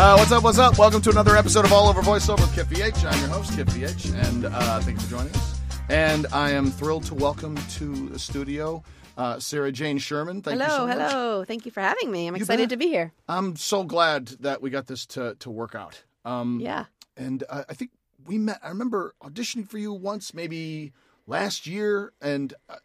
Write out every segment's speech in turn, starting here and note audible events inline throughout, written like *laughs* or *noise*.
Uh, what's up? What's up? Welcome to another episode of All Over Voiceover with Kip VH. I'm your host, Kip VH, and uh, thank you for joining us. And I am thrilled to welcome to the studio uh, Sara Jane Sherman. Thank hello, you so much. hello. Thank you for having me. I'm excited bet. to be here. I'm so glad that we got this to, to work out. Um, Yeah. And uh, I think we met. I remember auditioning for you once, maybe last year, and uh,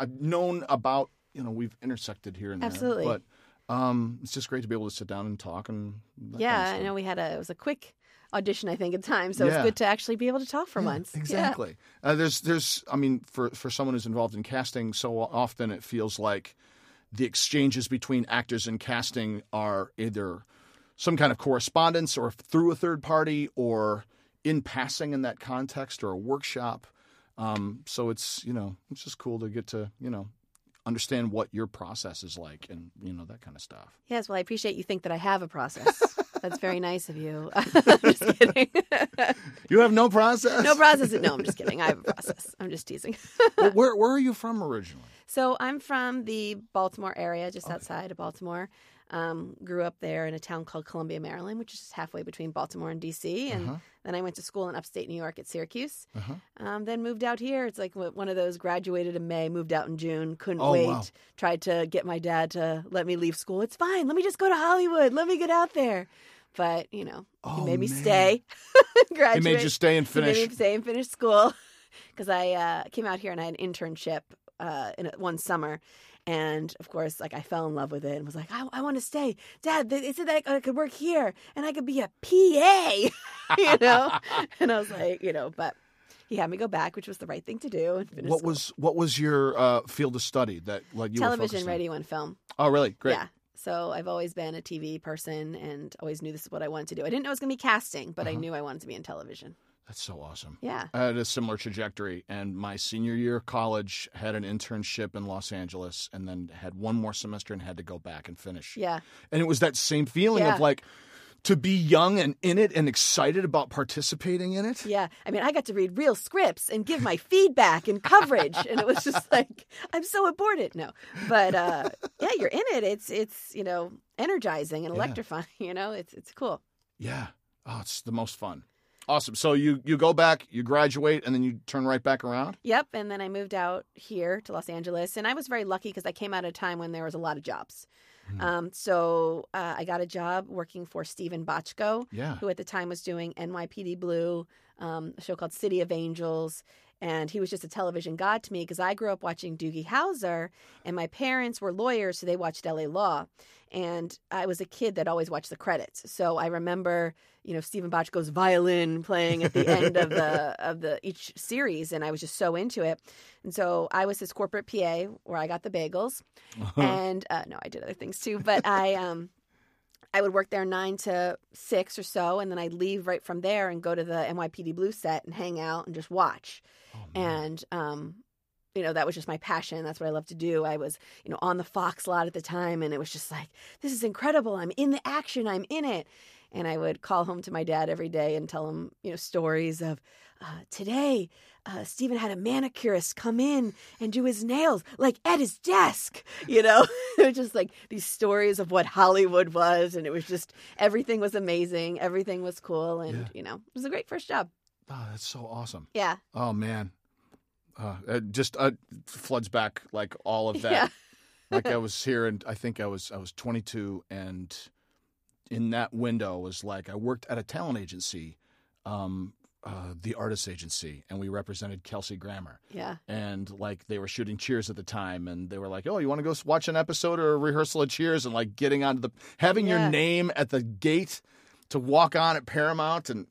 I've known about. You know, we've intersected here and there. Absolutely. But um, it's just great to be able to sit down and talk and. yeah, kind of I know we had a it was a quick audition I think at times, so Yeah. it's good to actually be able to talk for Yeah, once. Yeah. Exactly. Uh, there's, there's, I mean, for for someone who's involved in casting, so often it feels like the exchanges between actors and casting are either some kind of correspondence or through a third party or in passing in that context or a workshop. Um, so it's you know it's just cool to get to you know understand what your process is like and you know that kind of stuff. Yes, well I appreciate you think that I have a process. *laughs* That's very nice of you. *laughs* I'm just kidding. *laughs* You have no process. no process. No, I'm just kidding. I have a process. I'm just teasing. Well, where where are you from originally? So I'm from the Baltimore area, just outside of Baltimore. Um, grew up there in a town called Columbia, Maryland, which is halfway between Baltimore and DC. And Uh-huh. then I went to school in upstate New York at Syracuse. Uh-huh. Um, then moved out here. It's like one of those graduated in May, moved out in June, couldn't Oh, wait. wow. Tried to get my dad to let me leave school. It's fine. Let me just go to Hollywood. Let me get out there. But, you know, he Oh, made me man. stay. *laughs* He made you stay and finish. He made me stay and finish school *laughs* because I uh, came out here and I had an internship uh, in a- one summer. And of course, like I fell in love with it and was like, I, I want to stay. Dad, they they said that I could work here and I could be a PA, *laughs* you know? *laughs* and I was like, you know, but he had me go back, which was the right thing to do. And finish What school. was what was your uh, field of study that like you were television, on? radio, and film? Oh, really? Great. Yeah. So I've always been a TV person and always knew this is what I wanted to do. I didn't know it was going to be casting, but I Uh-huh. knew I wanted to be in television. That's so awesome. Yeah. I had a similar trajectory, and my senior year of college had an internship in Los Angeles, and then had one more semester and had to go back and finish. Yeah. And it was that same feeling Yeah. of like to be young and in it and excited about participating in it. Yeah. I mean, I got to read real scripts and give my feedback and coverage. And it was just *laughs* like, I'm so aboard No. But uh, yeah, you're in it. It's, it's, you know, energizing and Yeah. electrifying, *laughs* you know, it's, it's cool. Yeah. Oh, it's the most fun. Awesome. So you you go back, you graduate, and then you turn right back around. Yep. And then I moved out here to Los Angeles. And I was very lucky because I came out at a time when there was a lot of jobs. Hmm. Um, so uh, I got a job working for Steven Bochco, Yeah. who at the time was doing NYPD Blue, um, a show called City of Angels. And he was just a television god to me because I grew up watching Doogie Howser, and my parents were lawyers, so they watched LA Law. And I was a kid that always watched the credits. So I remember, you know, Steven Bochco's violin playing at the end of the *laughs* of the each series, and I was just so into it. And so I was his corporate PA where I got the bagels and uh, no, I did other things too. But I um, I would work there nine to six or so, and then I'd leave right from there and go to the NYPD Blue set and hang out and just watch. Oh. And um, you know that was just my passion. That's what I love to do. I was you know on the Fox lot at the time, and it was just like this is incredible. I'm in the action. I'm in it. And I would call home to my dad every day and tell him, you know, stories of uh, today, uh, Steven had a manicurist come in and do his nails, like at his desk. You know, *laughs* it was just like these stories of what Hollywood was, and it was just everything was amazing, everything was cool, and Yeah. you know, it was a great first job. oh, that's so awesome. Yeah, Oh man, uh, it just uh, floods back like all of that. *laughs* yeah, like I *laughs* was here, and I think I was I was 22, and in that window was like I worked at a talent agency, um, uh, the artist agency, and we represented Kelsey Grammer, yeah, and like they were shooting Cheers at the time, and they were like, "Oh, you want to go watch an episode or a rehearsal of Cheers?" and like getting onto the having your name at the gate to walk on at Paramount, and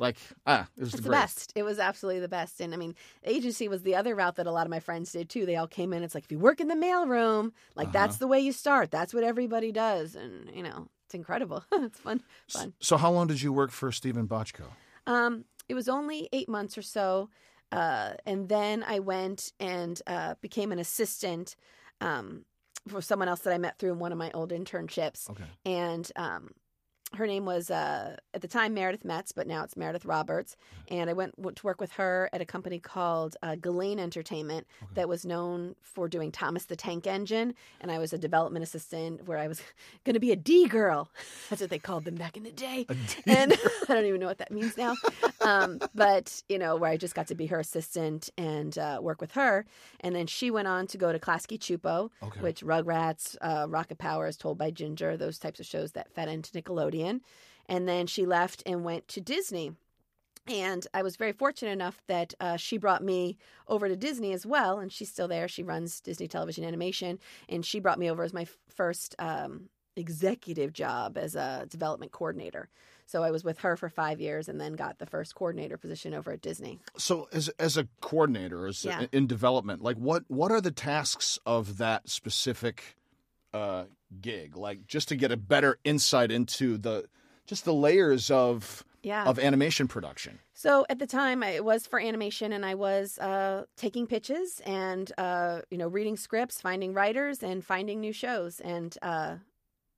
like ah, it was the the best. It was absolutely the best. And I mean, agency was the other route that a lot of my friends did too. They all came in. It's like if you work in the mailroom, like Uh-huh. that's the way you start. That's what everybody does, and you know, it's incredible. *laughs* it's fun, fun. So how long did you work for Steven Bochco? Um, it was only eight months or so, uh, and then I went and uh, became an assistant um, for someone else that I met through one of my old internships. Okay. And um, her name was uh, at the time Meredith Metz, but now it's Meredith Roberts. And I went to work with her at a company called uh, Entertainment Okay. that was known for doing Thomas the Tank Engine. And I was a development assistant where I was *laughs* going to be a D girl. *laughs* That's what they called them back in the day. *laughs* And I don't even know what that means now. Um, but, you know, where I just got to be her assistant and uh, work with her. And then she went on to go to Klasky Csupo, Okay. which Rugrats, uh, Rocket Power As Told by Ginger, those types of shows that fed into Nickelodeon. And then she left and went to Disney. And I was very fortunate enough that uh, she brought me over to Disney as well. And she's still there. She runs Disney Television Animation. And she brought me over as my f- first um, executive job as a development coordinator. So I was with her for five years and then got the first coordinator position over at Disney. So, as as a coordinator, as Yeah. in development, like what what are the tasks of that specific uh, gig? Like, just to get a better insight into the just the layers of Yeah. of animation production. So at the time, I- it was for animation, and I was uh, taking pitches and uh, you know reading scripts, finding writers, and finding new shows. And uh,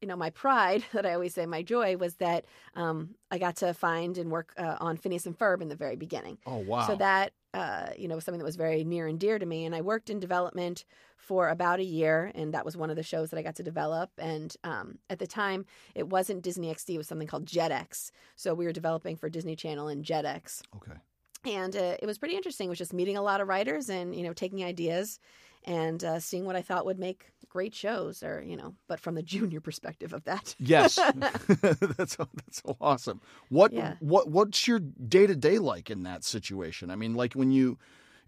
you know, my pride *laughs* that I always say, my joy was that um, I got to find and work uh, on Phineas and Ferb in the very beginning. Oh wow! So that uh, you know was something that was very near and dear to me. And I worked in development for about a year, and that was one of the shows that I got to develop. And um, at the time, it wasn't Disney XD; it was something called Jetix. So we were developing for Disney Channel and Jetix okay. and uh, it was pretty interesting. It was just meeting a lot of writers and you know taking ideas and uh, seeing what I thought would make great shows, or you know, but from the *laughs* junior perspective of that. Yes, *laughs* *laughs* that's that's so awesome. What Yeah. what what's your day to day like in that situation? I mean, like when you,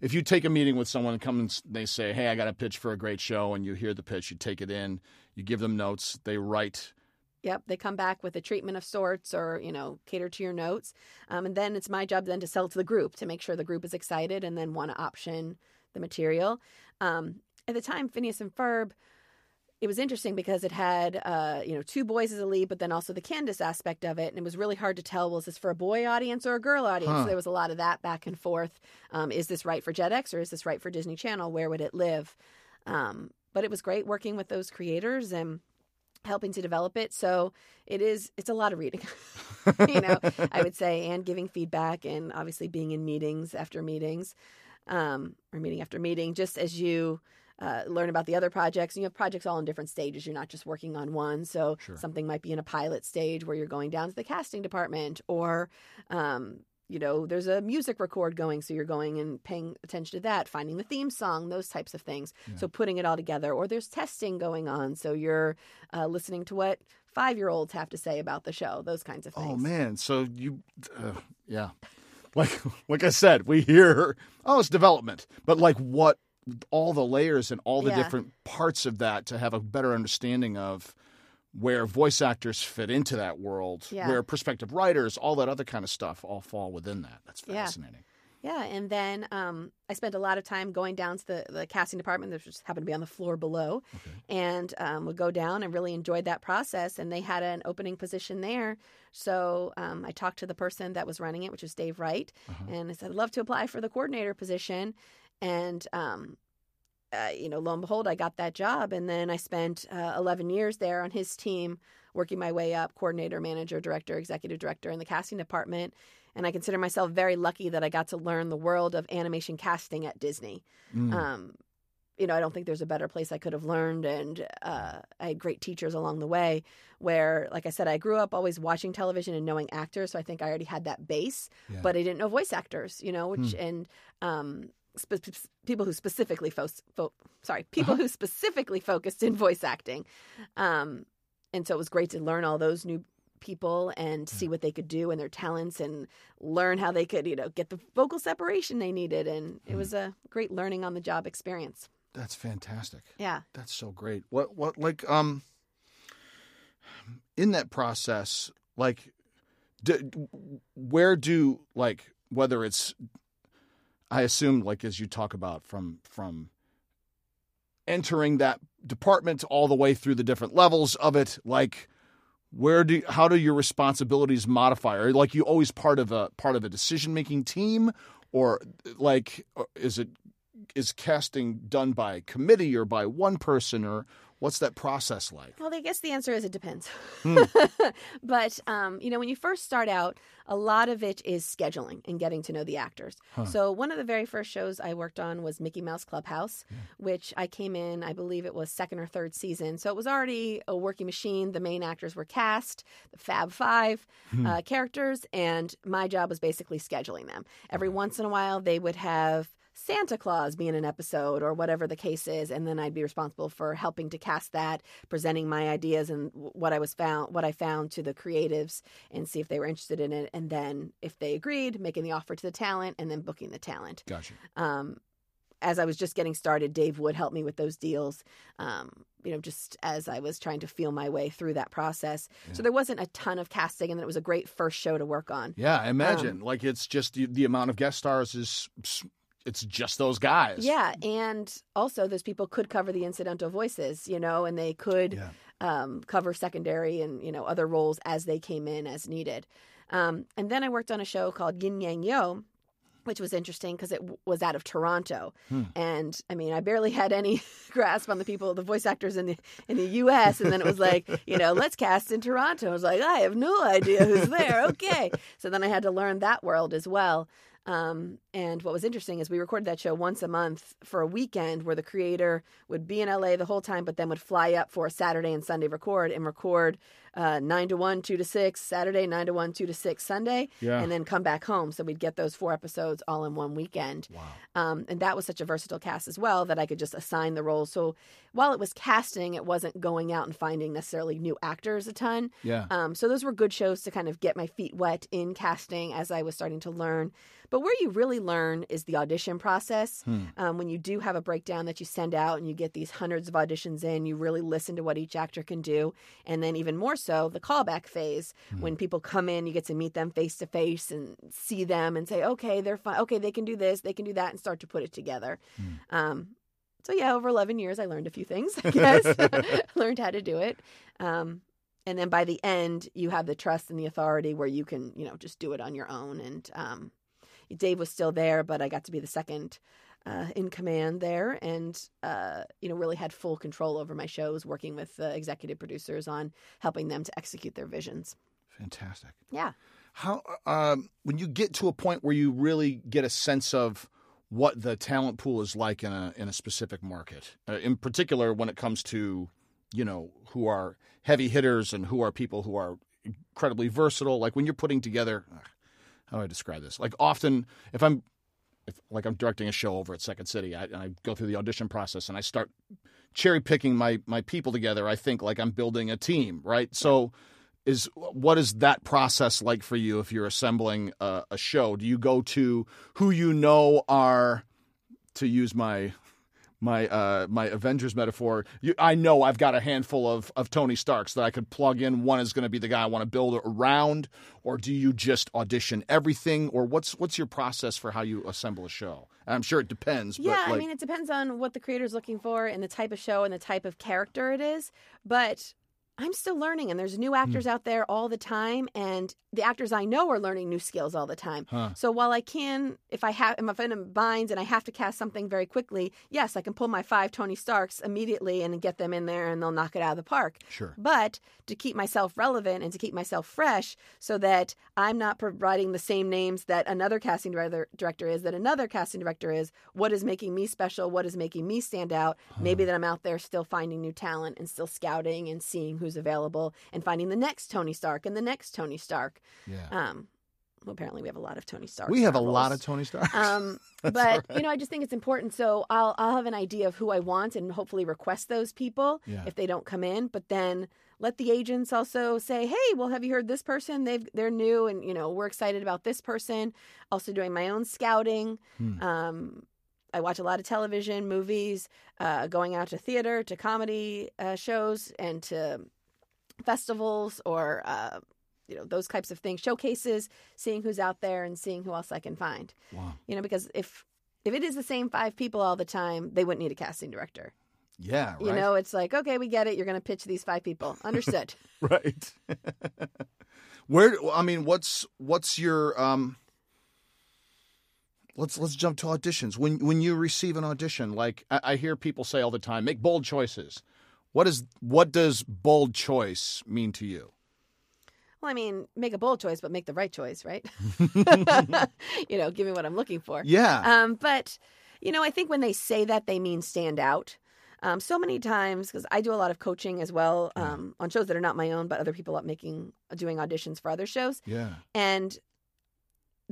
if you take a meeting with someone, and come and they say, "Hey, I got a pitch for a great show," and you hear the pitch, you take it in, you give them notes, they write. Yep, they come back with a treatment of sorts, or you know, cater to your notes, um, and then it's my job then to sell to the group to make sure the group is excited and then want to option the material. Um, at the time, Phineas and Ferb. It was interesting because it had, uh, you know, two boys as a lead, but then also the Candace aspect of it, and it was really hard to tell. Was this for a boy audience or a girl audience? Huh. So there was a lot of that back and forth. Um, is this right for Jetix or is this right for Disney Channel? Where would it live? Um, but it was great working with those creators and helping to develop it. So it is it's a lot of reading. *laughs* you know, I would say and giving feedback and obviously being in meetings after meetings. Um, or meeting after meeting, just as you uh, learn about the other projects. And you have projects all in different stages. You're not just working on one. So Sure. something might be in a pilot stage where you're going down to the casting department, or um, you know, there's a music record going, so you're going and paying attention to that, finding the theme song, those types of things. Yeah. So putting it all together, or there's testing going on, so you're uh, listening to what five year olds have to say about the show, those kinds of things. Oh man, so you, uh, yeah, like *laughs* like I said, we hear oh it's development, but like what all the layers and all the Yeah. different parts of that to have a better understanding of where voice actors fit into that world, Yeah. where prospective writers, all that other kind of stuff, all fall within that. That's fascinating. Yeah, and then um, I spent a lot of time going down to the, the casting department, which just happened to be on the floor below, Okay. and um, would go down and really enjoyed that process. And they had an opening position there, so um, I talked to the person that was running it, which was Dave Wright, Uh-huh. and I said, "I'd love to apply for the coordinator position." And um, uh, you know, lo and behold, I got that job, and then I spent uh, 11 years there on his team, working my way up, coordinator, manager, director, executive director in the casting department. And I consider myself very lucky that I got to learn the world of animation casting at Disney. Mm. Um, you know, I don't think there's a better place I could have learned, and uh, I had great teachers along the way. Where, like I said, I grew up always watching television and knowing actors, so I think I already had that base. Yeah. But I didn't know voice actors, you know, which and um, spe- people who specifically fo- fo- sorry, people who specifically focused in voice acting. Um, and so it was great to learn all those new people and see what they could do and their talents and learn how they could, you know, get the vocal separation they needed. And it was a great learning on the job experience. That's fantastic. Yeah. That's so great. What what like um in that process like d- where do like whether it's I assume like as you talk about from from entering that department all the way through the different levels of it like where do how do your responsibilities modify? Are like you always part of a part of a decision making team? Or like is it is casting done by committee or by one person or What's that process like? Well, I guess the answer is it depends. Hmm. *laughs* but um, you know, when you first start out, a lot of it is scheduling and getting to know the actors. Huh. So one of the very first shows I worked on was Mickey Mouse Clubhouse, which I came in, I believe it was second or third season. So it was already a working machine. The main actors were cast, the Fab Five Hmm. uh, characters, and my job was basically scheduling them. Every once in a while, they would have Santa Claus be in an episode or whatever the case is, and then I'd be responsible for helping to cast that, presenting my ideas and what I was found, what I found to the creatives, and see if they were interested in it, and then if they agreed, making the offer to the talent, and then booking the talent. Gotcha. Um, as I was just getting started, Dave would help me with those deals. Um, you know, just as I was trying to feel my way through that process. So there wasn't a ton of casting, and then it was a great first show to work on. Yeah, I imagine. Um, like it's just the, the amount of guest stars is it's just those guys. Yeah, and also those people could cover the incidental voices, you know, and they could Yeah. um, cover secondary and you know other roles as they came in as needed. Um, and then I worked on a show called Yin Yang Yo, which was interesting because it w- was out of Toronto, Hmm. and I mean I barely had any *laughs* grasp on the people, the voice actors in the in the U.S. And then it was like, you know, let's cast in Toronto. I was like, I have no idea who's there. Okay, so then I had to learn that world as well. Um, and what was interesting is we recorded that show once a month for a weekend where the creator would be in LA the whole time, but then would fly up for a Saturday and Sunday record and record uh, nine to one, two to six Saturday, nine to one, two to six Sunday, Yeah. and then come back home. So we'd get those four episodes all in one weekend. Wow. Um, and that was such a versatile cast as well that I could just assign the roles. So while it was casting, it wasn't going out and finding necessarily new actors a ton. Yeah. Um, so those were good shows to kind of get my feet wet in casting as I was starting to learn. But where you really learn is the audition process. Hmm. Um, when you do have a breakdown that you send out and you get these hundreds of auditions in, you really listen to what each actor can do. And then, even more so, the callback phase when people come in, you get to meet them face to face and see them and say, okay, they're fine. Okay, they can do this, they can do that, and start to put it together. Um, so, yeah, over 11 years, I learned a few things, *laughs* I guess. *laughs* *laughs* learned how to do it. Um, and then by the end, you have the trust and the authority where you can, you know, just do it on your own. And um, Dave was still there, but I got to be the second uh, in command there, and uh, you know, really had full control over my shows, working with the executive producers on helping them to execute their visions. Fantastic. Yeah. How um, when you get to a point where you really get a sense of what the talent pool is like in a in a specific market, uh, in particular when it comes to you know who are heavy hitters and who are people who are incredibly versatile. Like when you're putting together, how do I describe this? Like often, if I'm if like I'm directing a show over at Second City, I, and I go through the audition process and I start cherry picking my my people together. I think like I'm building a team, right? So is what is that process like for you if you're assembling a, a show? Do you go to who you know are, to use my my uh, my Avengers metaphor? You, I know I've got a handful of of Tony Starks that I could plug in. One is going to be the guy I want to build around, or do you just audition everything, or what's what's your process for how you assemble a show? And I'm sure it depends. Yeah, but like, I mean, it depends on what the creator's looking for and the type of show and the type of character it is. But I'm still learning, and there's new hmm. actors out there all the time, and the actors I know are learning new skills all the time. Huh. So while I can, if I have, if I'm in a bind and I have to cast something very quickly, yes, I can pull my five Tony Starks immediately and get them in there, and they'll knock it out of the park. Sure. But to keep myself relevant and to keep myself fresh, so that I'm not providing the same names that another casting director director is, that another casting director is. What is making me special? What is making me stand out? Maybe that I'm out there still finding new talent and still scouting and seeing who's available and finding the next Tony Stark and the next Tony Stark. yeah. Um, well, apparently we have a lot of Tony Starks. we have a lot of Tony Starks. Um, *laughs* but you know, I just think it's important. So I'll I'll have an idea of who I want and hopefully request those people Yeah. if they don't come in. But then let the agents also say, "Hey, well, have you heard this person? They've they're new, and you know, we're excited about this person." Also doing my own scouting. Hmm. Um, I watch a lot of television, movies, uh, going out to theater, to comedy uh, shows, and to festivals or uh, you know those types of things, showcases, seeing who's out there and seeing who else I can find. wow. You know, because if if it is the same five people all the time, they wouldn't need a casting director. Yeah. Right. You know, it's like, okay, we get it. You're going to pitch these five people. Understood. *laughs* right *laughs* where i mean what's what's your um let's let's jump to auditions when when you receive an audition like i, I hear people say all the time make bold choices What is what does bold choice mean to you? Well, I mean, make a bold choice, but make the right choice, right? *laughs* *laughs* you know, give me what I'm looking for. Yeah. Um, but you know, I think when they say that, they mean stand out. Um, so many times, because I do a lot of coaching as well um, on shows that are not my own, but other people up making doing auditions for other shows, yeah. and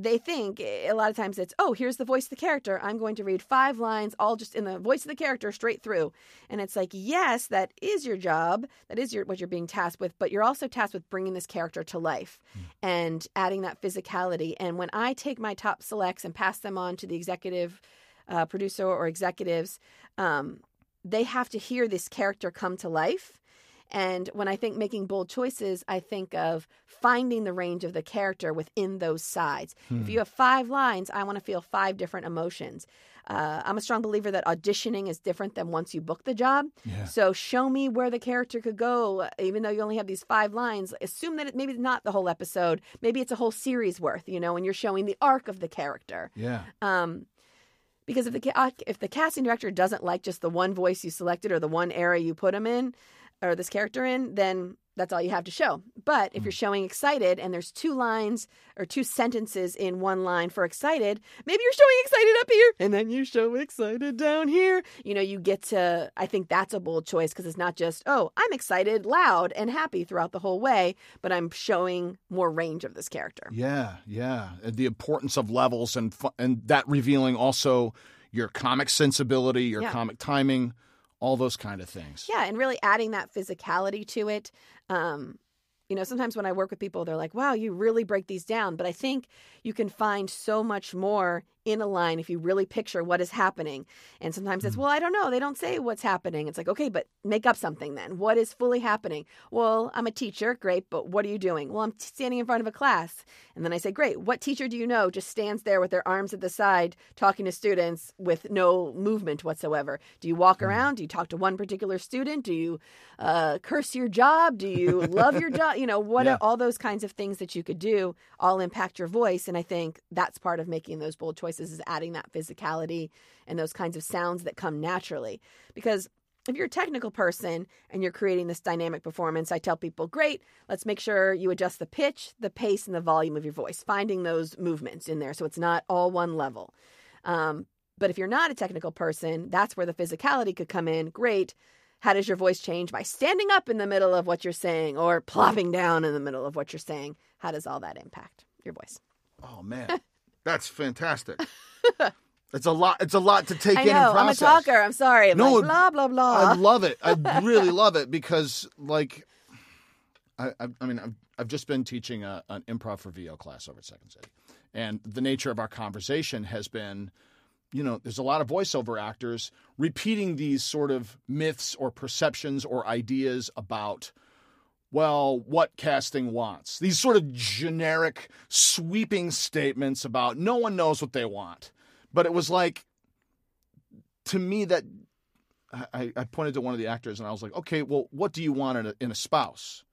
they think eh, a lot of times it's oh here's the voice of the character. I'm going to read five lines all just in the voice of the character straight through. And it's like yes that is your job. That is your what you're being tasked with but you're also tasked with bringing this character to life Mm. and adding that physicality. And when i take my top selects and pass them on to the executive uh, producer or executives um, they have to hear this character come to life and when I think making bold choices, I think of finding the range of the character within those sides. Hmm. If you have five lines, I want to feel five different emotions. Uh, I'm a strong believer that auditioning is different than once you book the job. Yeah. So show me where the character could go, even though you only have these five lines. Assume that it maybe it's not the whole episode, maybe it's a whole series worth. You know, when you're showing the arc of the character. Yeah. Um, because if the if the casting director doesn't like just the one voice you selected or the one era you put them in, or this character in, then that's all you have to show. But if you're hmm. showing excited and there's two lines or two sentences in one line for excited, maybe you're showing excited up here and then you show excited down here. You know, you get to, I think that's a bold choice because it's not just, oh, I'm excited, loud, and happy throughout the whole way, but I'm showing more range of this character. Yeah, yeah. And The importance of levels and and that revealing also your comic sensibility, your Yeah. comic timing, all those kind of things. Yeah, and really adding that physicality to it. Um, you know, sometimes when I work with people, they're like, wow, you really break these down. But I think you can find so much more in a line if you really picture what is happening. And sometimes it's, well, I don't know. They don't say what's happening. It's like, okay, but make up something then. What is fully happening? Well, I'm a teacher. Great. But what are you doing? Well, I'm standing in front of a class. And then I say, great. What teacher do you know just stands there with their arms at the side talking to students with no movement whatsoever? Do you walk around? Do you talk to one particular student? Do you uh, curse your job? Do you love your job? You know, what Yeah. are all those kinds of things that you could do all impact your voice. And I think that's part of making those bold choices is adding that physicality and those kinds of sounds that come naturally. Because if you're a technical person and you're creating this dynamic performance, I tell people, great, let's make sure you adjust the pitch, the pace, and the volume of your voice, finding those movements in there so it's not all one level. Um, but if you're not a technical person, that's where the physicality could come in. Great. How does your voice change? By standing up in the middle of what you're saying or plopping down in the middle of what you're saying. How does all that impact your voice? Oh man, *laughs* that's fantastic. *laughs* it's a lot. It's a lot to take I in and know. I'm a process. talker. I'm sorry. I'm No, like, blah, blah, blah. I love it. I *laughs* really love it because, like, I, I, I mean, I've, I've just been teaching a, an improv for VO class over at Second City, and the nature of our conversation has been, you know, there's a lot of voiceover actors repeating these sort of myths or perceptions or ideas about. Well, what casting wants. These sort of generic, sweeping statements about no one knows what they want. But it was like, to me, that I, I pointed to one of the actors and I was like, okay, well, what do you want in a, in a spouse?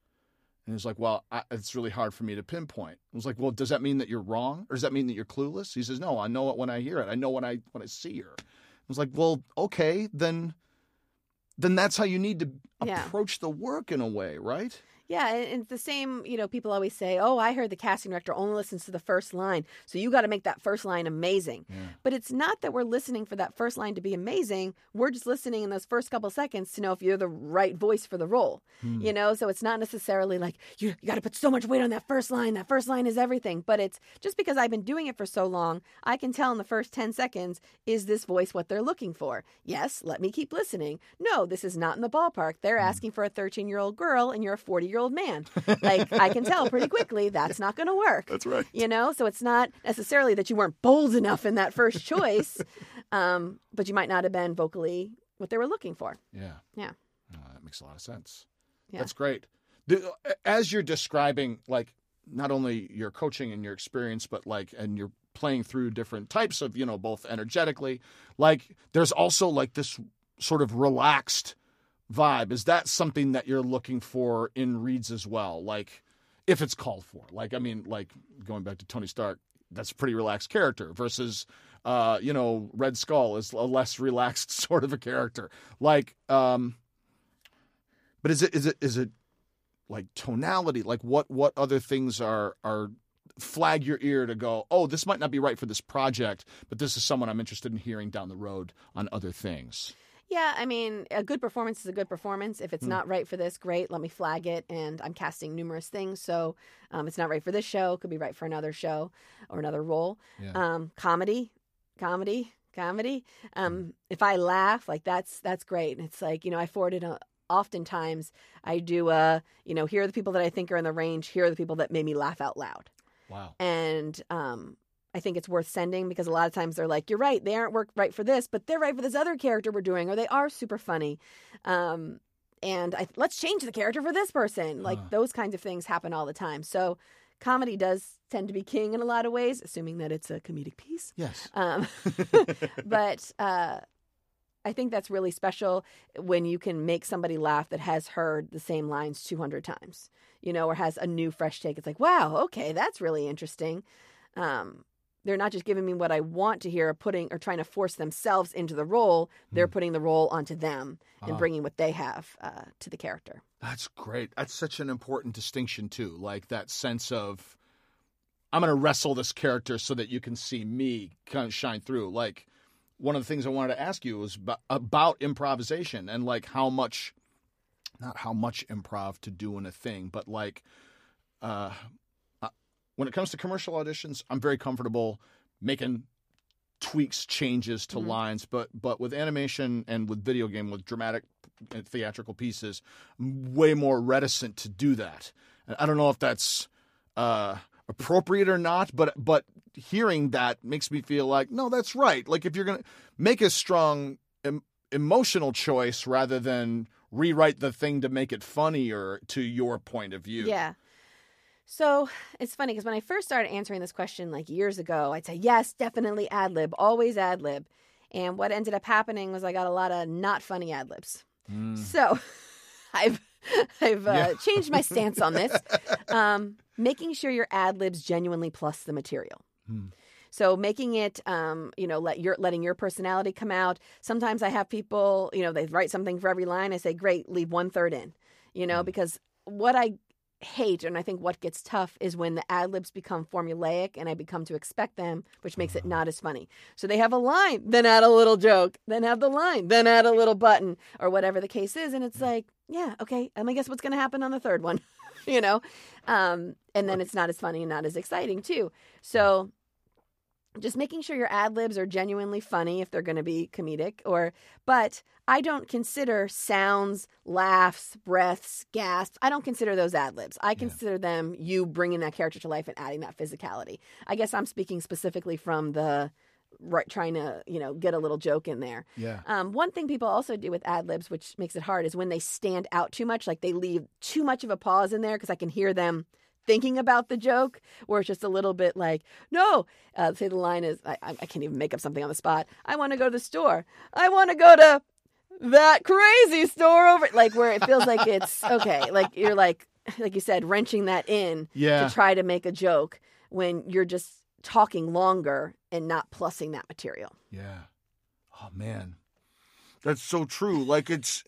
And he's like, well, I, it's really hard for me to pinpoint. I was like, well, does that mean that you're wrong, or does that mean that you're clueless? He says, no, I know it when I hear it. I know when I when I see her. I was like, well, okay, then then that's how you need to Yeah. approach the work in a way, right? Yeah, and it's the same, you know, people always say, "Oh, I heard the casting director only listens to the first line, so you got to make that first line amazing." Yeah. But it's not that we're listening for that first line to be amazing. We're just listening in those first couple seconds to know if you're the right voice for the role. Hmm. You know, so it's not necessarily like you, you got to put so much weight on that first line. That first line is everything. But it's just because I've been doing it for so long, I can tell in the first 10 seconds, is this voice what they're looking for? Yes, let me keep listening. No, this is not in the ballpark. They're Hmm. asking for a 13 year old girl and you're a 40 year old man. like, I can tell pretty quickly that's not going to work. That's right. You know, so it's not necessarily that you weren't bold enough in that first choice, *laughs* um, but you might not have been vocally what they were looking for. Yeah. Yeah. Uh, that makes a lot of sense. Yeah. That's great. As you're describing, like, not only your coaching and your experience, but like, and you're playing through different types of, you know, both energetically, like, there's also like this sort of relaxed vibe. Is that something that you're looking for in reads as well? Like, if it's called for, like, I mean, like going back to Tony Stark, that's a pretty relaxed character versus, uh, you know, Red Skull is a less relaxed *laughs* sort of a character. Like, um, But is it is it is it like tonality? Like what what other things are are flag your ear to go, oh, this might not be right for this project, but this is someone I'm interested in hearing down the road on other things. Yeah, I mean, a good performance is a good performance. If it's Mm. not right for this, great. Let me flag it. And I'm casting numerous things, so um, it's not right for this show. Could be right for another show or another role. Yeah. Um, comedy, comedy, comedy. Mm. Um, if I laugh, like that's that's great. And it's like you know, I forward it. Uh, oftentimes, I do. a you know, here are the people that I think are in the range. Here are the people that made me laugh out loud Wow. and um, I think it's worth sending because a lot of times they're like, "You're right, they aren't work right for this, but they're right for this other character we're doing, or they are super funny." Um, and I, let's change the character for this person. Like Huh. those kinds of things happen all the time. So comedy does tend to be king in a lot of ways, assuming that it's a comedic piece. Yes. Um, *laughs* but uh, I think that's really special when you can make somebody laugh that has heard the same lines 200 times, you know, or has a new, fresh take. It's like, wow, okay, that's really interesting. Um, they're not just giving me what I want to hear, or putting or trying to force themselves into the role. They're putting the role onto them and Ah. bringing what they have uh, to the character. That's great. That's such an important distinction too. Like that sense of I'm going to wrestle this character so that you can see me kind of shine through. Like one of the things I wanted to ask you was about, about improvisation and like how much not how much improv to do in a thing, but like uh, uh when it comes to commercial auditions, I'm very comfortable making tweaks, changes to Mhm. lines, but but with animation and with video game with dramatic and theatrical pieces, I'm way more reticent to do that. And I don't know if that's uh, appropriate or not, but but hearing that makes me feel like no, that's right. Like if you're gonna make a strong em- emotional choice rather than rewrite the thing to make it funnier to your point of view. Yeah. So it's funny because when I first started answering this question like years ago, I'd say, yes, definitely ad lib, always ad lib. And what ended up happening was I got a lot of not funny ad libs. Mm. So *laughs* I've I've uh, Yeah. changed my stance on this. *laughs* Um, making sure your ad libs genuinely plus the material. Hmm. So making it, um, you know, let your letting your personality come out. Sometimes I have people, you know, they write something for every line. I say, great, leave one third in, you know, Hmm. because what I hate and I think what gets tough is when the ad libs become formulaic and I become to expect them, which makes it Uh-huh. not as funny. So they have a line, then add a little joke, then have the line, then add a little button or whatever the case is. And it's like, yeah, okay. Me guess what's going to happen on the third one, *laughs* you know? Um, and then it's not as funny and not as exciting, too. So just making sure your ad libs are genuinely funny if they're going to be comedic or but i don't consider sounds laughs breaths gasps i don't consider those ad libs. I consider them you bringing that character to life and adding that physicality. I guess i'm speaking specifically from the right trying to you know get a little joke in there. Yeah. um, one thing people also do with ad libs, which makes it hard, is when they stand out too much, like they leave too much of a pause in there because I can hear them thinking about the joke, where it's just a little bit like, no, uh, say the line is, I, I can't even make up something on the spot. I want to go to the store. I want to go to that crazy store over, like where it feels like it's *laughs* okay, like you're like, like you said, wrenching that in Yeah. to try to make a joke when you're just talking longer and not plussing that material. Yeah. Oh man. That's so true. Like it's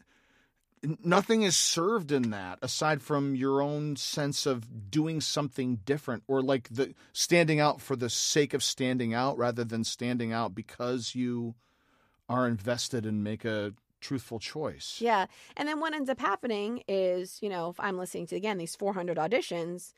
nothing is served in that aside from your own sense of doing something different or like the standing out for the sake of standing out rather than standing out because you are invested and make a truthful choice. Yeah. And then what ends up happening is, you know, if I'm listening to, again, these 400 auditions,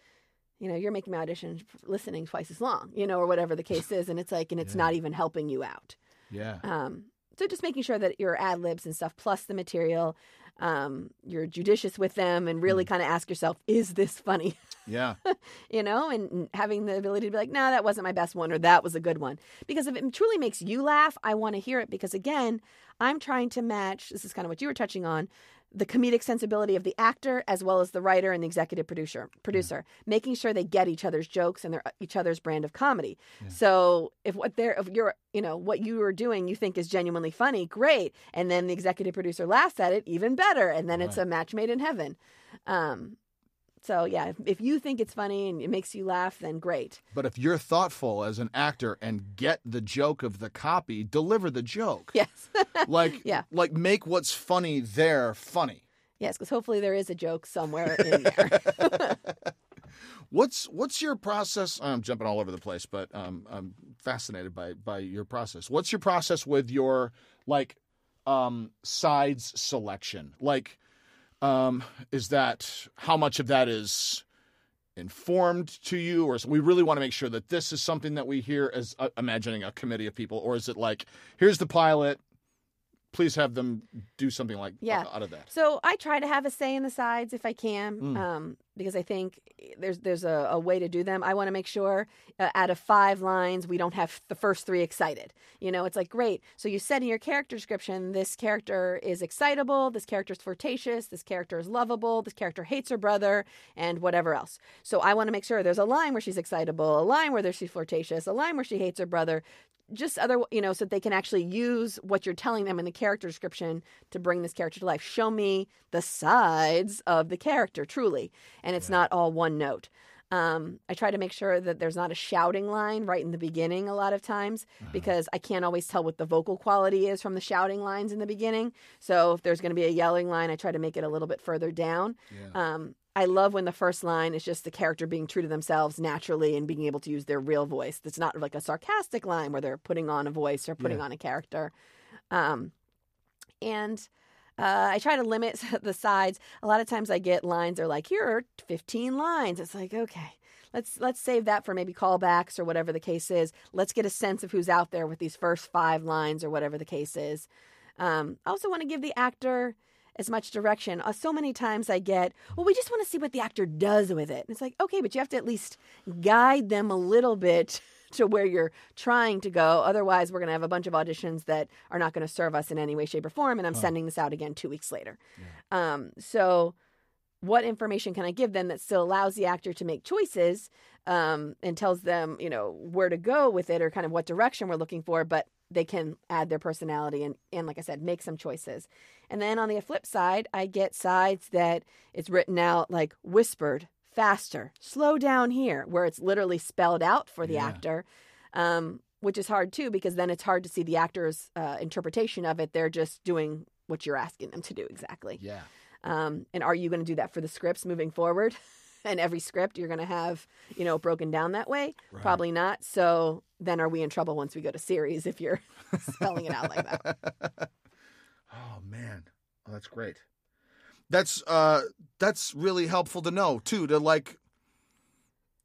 you know, you're making my audition listening twice as long, you know, or whatever the case is. And it's like, and it's Yeah. not even helping you out. Yeah. Um, so just making sure that your ad libs and stuff, plus the material, um, you're judicious with them and really kind of ask yourself, is this funny? Yeah. *laughs* you know, and having the ability to be like, no, that wasn't my best one, or that was a good one. Because if it truly makes you laugh, I want to hear it. Because again, I'm trying to match, this is kind of what you were touching on, the comedic sensibility of the actor as well as the writer and the executive producer producer making sure they get each other's jokes and their each other's brand of comedy. So if what they're if you're you know what you are doing you think is genuinely funny great. And then the executive producer laughs at it even better. And then it's a match made in heaven. Um so yeah if, you think it's funny and it makes you laugh then great But if you're thoughtful as an actor and get the joke of the copy, deliver the joke. *laughs* yes Like *laughs* Yeah. like make what's funny there funny. Yes, because hopefully there is a joke somewhere *laughs* in there. What's what's your process? I'm jumping all over the place, but um, I'm fascinated by by your process. What's your process with your like um, sides selection? Like, um, is that how much of that is informed to you, or we really want to make sure that this is something that we hear as uh, imagining a committee of people, or is it like here's the pilot? Please have them do something like Yeah. out of that. So I try to have a say in the sides if I can, Mm. um, because I think there's there's a, a way to do them. I want to make sure uh, out of five lines we don't have the first three excited. You know, it's like great. So you said in your character description, this character is excitable, this character is flirtatious, this character is lovable, this character hates her brother, and whatever else. So I want to make sure there's a line where she's excitable, a line where there she's flirtatious, a line where she hates her brother, just other you know so that they can actually use what you're telling them in the character description to bring this character to life. Show me the sides of the character truly. And it's not all one note. Um, i try to make sure that there's not a shouting line right in the beginning a lot of times because i can't always tell what the vocal quality is from the shouting lines in the beginning. So if there's going to be a yelling line i try to make it a little bit further down. Yeah. um, I love when the first line is just the character being true to themselves naturally and being able to use their real voice. That's not like a sarcastic line where they're putting on a voice or putting Yeah. on a character. Um, and uh, I try to limit *laughs* the sides. A lot of times I get lines that are like, here are 15 lines. It's like, okay. Let's let's save that for maybe callbacks or whatever the case is. Let's get a sense of who's out there with these first five lines or whatever the case is. Um, I also want to give the actor as much direction. Uh, so many times I get, well, we just want to see what the actor does with it. And it's like, okay, but you have to at least guide them a little bit *laughs* to where you're trying to go. Otherwise, we're going to have a bunch of auditions that are not going to serve us in any way, shape, or form. And I'm sending this out again two weeks later. Um, so, what information can I give them that still allows the actor to make choices um, and tells them, you know, where to go with it or kind of what direction we're looking for, but they can add their personality and, and like I said, make some choices. And then on the flip side, I get sides that it's written out like whispered, faster, slow down here, where it's literally spelled out for the Yeah. actor, um, which is hard too, because then it's hard to see the actor's uh, interpretation of it. They're just doing what you're asking them to do exactly. Yeah. Um, and are you going to do that for the scripts moving forward? *laughs* and every script you're going to have, you know, broken down that way? Right. Probably not. So then are we in trouble once we go to series if you're *laughs* spelling it out like that? *laughs* Oh man, oh, that's great. That's uh, that's really helpful to know too. To like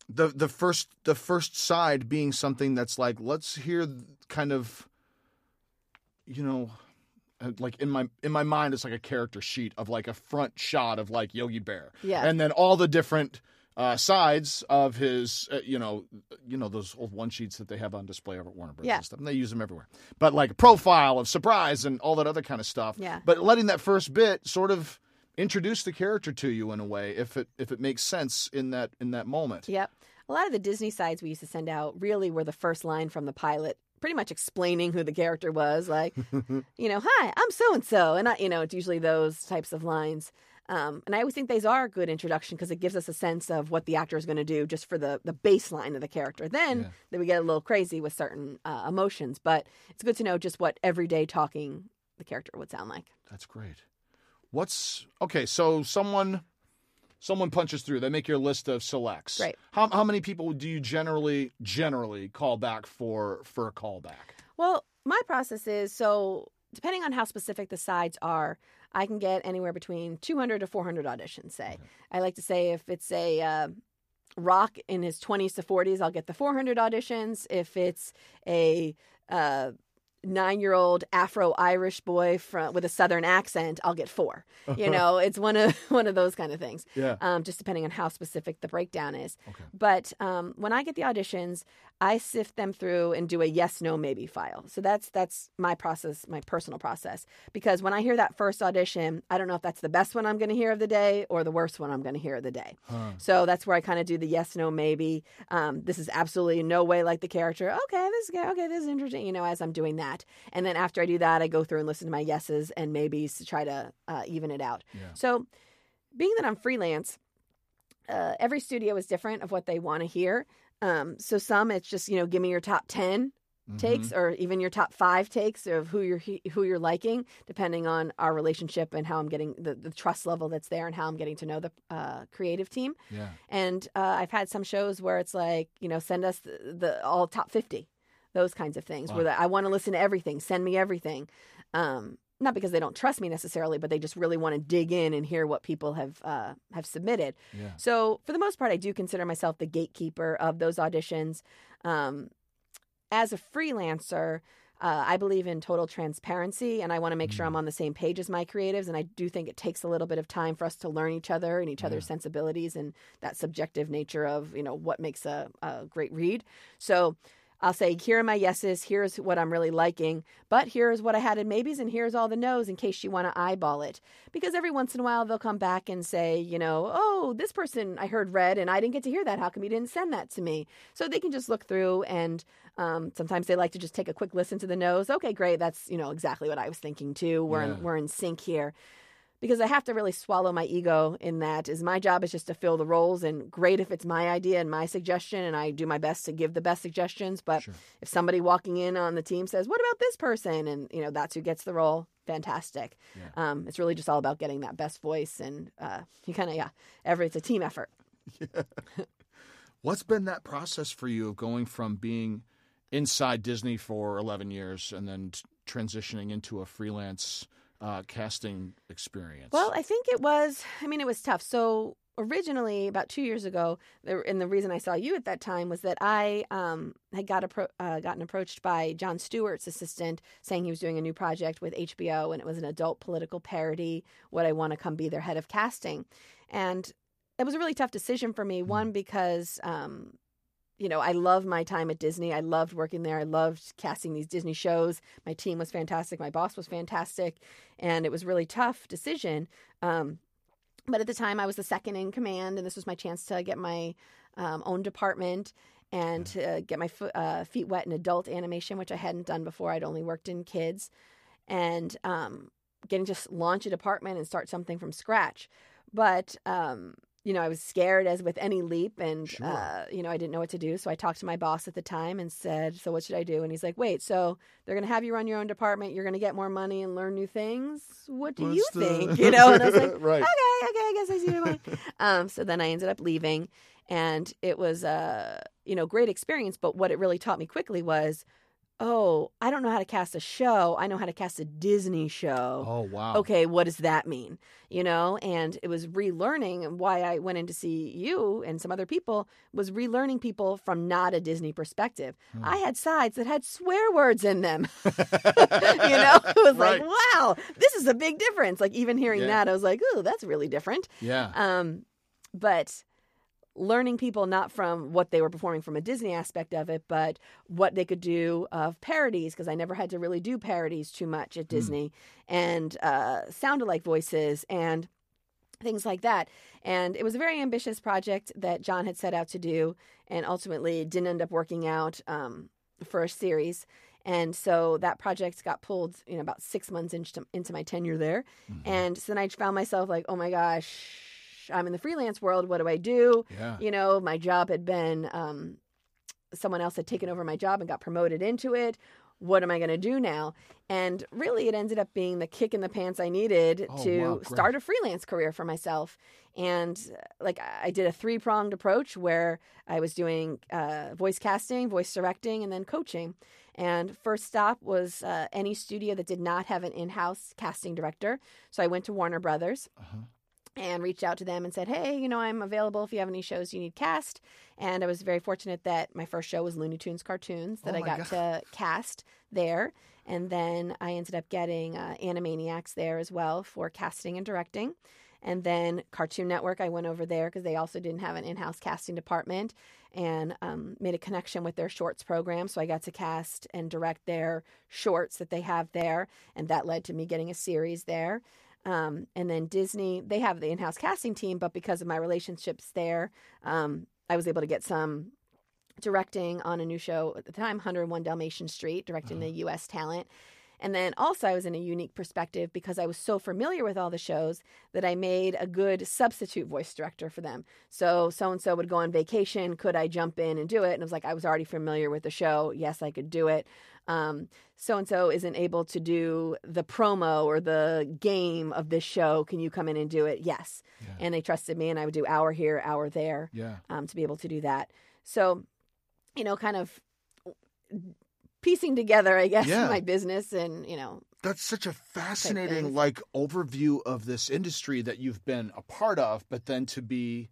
the the first the first side being something that's like let's hear kind of, you know, uh, like in my in my mind it's like a character sheet of like a front shot of like Yogi Bear, Yeah. and then all the different. Uh, sides of his, uh, you know, you know those old one sheets that they have on display over at Warner Brothers Yeah. and stuff. And they use them everywhere. But like a profile of surprise and all that other kind of stuff. Yeah. But letting that first bit sort of introduce the character to you in a way, if it if it makes sense in that in that moment. Yep. A lot of the Disney sides we used to send out really were the first line from the pilot, pretty much explaining who the character was. Like, *laughs* you know, hi, I'm so and so, and I, you know, it's usually those types of lines. Um, and I always think these are a good introduction because it gives us a sense of what the actor is going to do just for the the baseline of the character. Then Yeah. then we get a little crazy with certain uh, emotions, but it's good to know just what everyday talking the character would sound like. That's great. What's okay? So someone someone punches through. They make your list of selects. Right. How how many people do you generally generally call back for for a callback? Well, my process is so depending on how specific the sides are, I can get anywhere between 200 to 400 auditions. Say, I like to say if it's a uh, rock in his 20s to 40s, I'll get the 400 auditions. If it's a uh, nine-year-old Afro-Irish boy from with a Southern accent, I'll get four. You *laughs* know, it's one of *laughs* one of those kind of things. Yeah. Um, just depending on how specific the breakdown is. Okay. But um, when I get the auditions, I sift them through and do a yes, no, maybe file. So that's that's my process, my personal process. Because when I hear that first audition, I don't know if that's the best one I'm going to hear of the day or the worst one I'm going to hear of the day. Huh. So that's where I kind of do the yes, no, maybe. Um, this is absolutely no way like the character. Okay, this is okay. This is interesting. You know, as I'm doing that, and then after I do that, I go through and listen to my yeses and maybes to try to uh, even it out. Yeah. So, being that I'm freelance, uh, every studio is different of what they want to hear. Um, so some it's just you know give me your top ten takes or even your top five takes of who you're who you're liking depending on our relationship and how i'm getting the, the trust level that's there and how i'm getting to know the uh, creative team Yeah. and uh, i've had some shows where it's like you know send us the, the all top 50 those kinds of things Wow. where the, i want to listen to everything send me everything um, not because they don't trust me necessarily but they just really want to dig in and hear what people have uh, have submitted Yeah. so, for the most part, I do consider myself the gatekeeper of those auditions. Um, as a freelancer, uh, I believe in total transparency, and I want to make sure I'm on the same page as my creatives. And I do think it takes a little bit of time for us to learn each other and each other's sensibilities and that subjective nature of you know what makes a, a great read. So. I'll say, here are my yeses, here's what I'm really liking, but here's what I had in maybes, and here's all the no's in case you want to eyeball it. Because every once in a while they'll come back and say, you know, oh, this person I heard read and I didn't get to hear that. How come you didn't send that to me? So they can just look through and um, sometimes they like to just take a quick listen to the no's. Okay, great. That's, you know, exactly what I was thinking too. We're, Yeah. in, we're in sync here because I have to really swallow my ego in that is my job is just to fill the roles and great if it's my idea and my suggestion and I do my best to give the best suggestions but Sure. if somebody walking in on the team says what about this person and you know that's who gets the role fantastic Yeah. um, it's really just all about getting that best voice and uh, you kind of yeah every it's a team effort *laughs* yeah. What's been that process for you of going from being inside Disney for 11 years and then t- transitioning into a freelance uh, casting experience? Well, I think it was. I mean, it was tough. So originally, about two years ago, and the reason I saw you at that time was that I um, had got appro- uh, gotten approached by Jon Stewart's assistant, saying he was doing a new project with HBO, and it was an adult political parody. Would I want to come be their head of casting? And it was a really tough decision for me. One because. Um, you know, I love my time at Disney. I loved working there. I loved casting these Disney shows. My team was fantastic. My boss was fantastic and it was a really tough decision. Um, but at the time, I was the second in command, and this was my chance to get my um, own department and to get my fo- uh, feet wet in adult animation, which I hadn't done before. I'd only worked in kids, and um, getting to launch a department and start something from scratch. But um, you know, I was scared as with any leap, and Sure. uh, you know, I didn't know what to do. So I talked to my boss at the time and said, "So what should I do?" And he's like, "Wait, so they're going to have you run your own department. You're going to get more money and learn new things. What do you the- think?" *laughs* You know, and I was like, *laughs* right. okay, okay, I guess I see your point. *laughs* um, so then I ended up leaving, and it was a you know great experience. But what it really taught me quickly was, oh, I don't know how to cast a show. I know how to cast a Disney show. Oh, wow. Okay, what does that mean? You know, and it was relearning why I went in to see you and some other people was relearning people from not a Disney perspective. Hmm. I had sides that had swear words in them. *laughs* *laughs* you know, it was Right. like, wow, this is a big difference. Like even hearing Yeah. that, I was like, oh, that's really different. Yeah. Um, but learning people not from what they were performing from a Disney aspect of it, but what they could do of parodies, because I never had to really do parodies too much at Disney, and uh, sound alike voices and things like that. And it was a very ambitious project that Jon had set out to do, and ultimately didn't end up working out um, for a series. And so that project got pulled, you know, about six months into, into my tenure there. Mm-hmm. And so then I found myself like, oh my gosh, I'm in the freelance world. What do I do? Yeah. You know, my job had been, um, someone else had taken over my job and got promoted into it. What am I going to do now? And really, it ended up being the kick in the pants I needed Oh, to wow, start a freelance career for myself. And uh, like, I did a three pronged approach where I was doing uh, voice casting, voice directing, and then coaching. And first stop was uh, any studio that did not have an in house casting director. So I went to Warner Brothers Uh-huh. And reached out to them and said, Hey, you know, I'm available if you have any shows you need cast. And I was very fortunate that my first show was Looney Tunes cartoons that Oh I got God. to cast there. And then I ended up getting uh, Animaniacs there as well for casting and directing. And then Cartoon Network, I went over there because they also didn't have an in house casting department and um, made a connection with their shorts program. So I got to cast and direct their shorts that they have there. And that led to me getting a series there. Um, and then Disney, they have the in house casting team, but because of my relationships there, um, I was able to get some directing on a new show at the time, 101 Dalmatian Street, directing the U.S. talent. And then also, I was in a unique perspective because I was so familiar with all the shows that I made a good substitute voice director for them. So, so and so would go on vacation. Could I jump in and do it? And it was like, I was already familiar with the show. Yes, I could do it. So and so isn't able to do the promo or the game of this show. Can you come in and do it? Yes. Yeah. And they trusted me, and I would do hour here, hour there Yeah. um, to be able to do that. So, you know, kind of piecing together, I guess, *laughs* Yeah. my business and, you know, That's such a fascinating like overview of this industry that you've been a part of, but then to be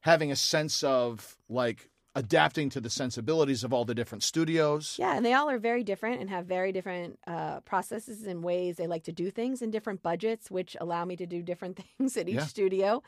having a sense of like adapting to the sensibilities of all the different studios. yeah, and they all are very different and have very different uh, processes and ways they like to do things and different budgets, which allow me to do different *laughs* things at each Yeah. studio.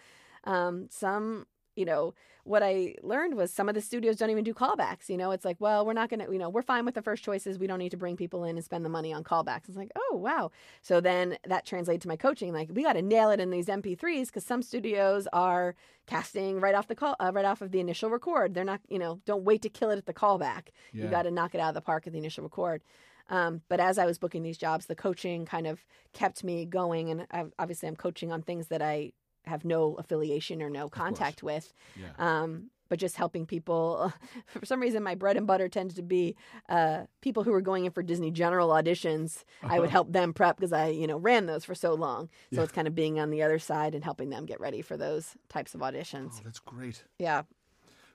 Um, some, you know, what I learned was some of the studios don't even do callbacks. You know, it's like, well, we're not going to, you know, we're fine with the first choices. We don't need to bring people in and spend the money on callbacks. It's like, oh, wow. So then that translated to my coaching. Like, we got to nail it in these MP3s because some studios are casting right off the call, uh, right off of the initial record. They're not, you know, don't wait to kill it at the callback. You got to knock it out of the park at the initial record. Um, but as I was booking these jobs, the coaching kind of kept me going. And i obviously, I'm coaching on things that I have no affiliation or no contact with. Yeah. Um, but just helping people. *laughs* For some reason, my bread and butter tends to be uh, people who are going in for Disney General auditions. I would *laughs* help them prep because I, you know, ran those for so long. So Yeah. it's kind of being on the other side and helping them get ready for those types of auditions. Oh, that's great. Yeah.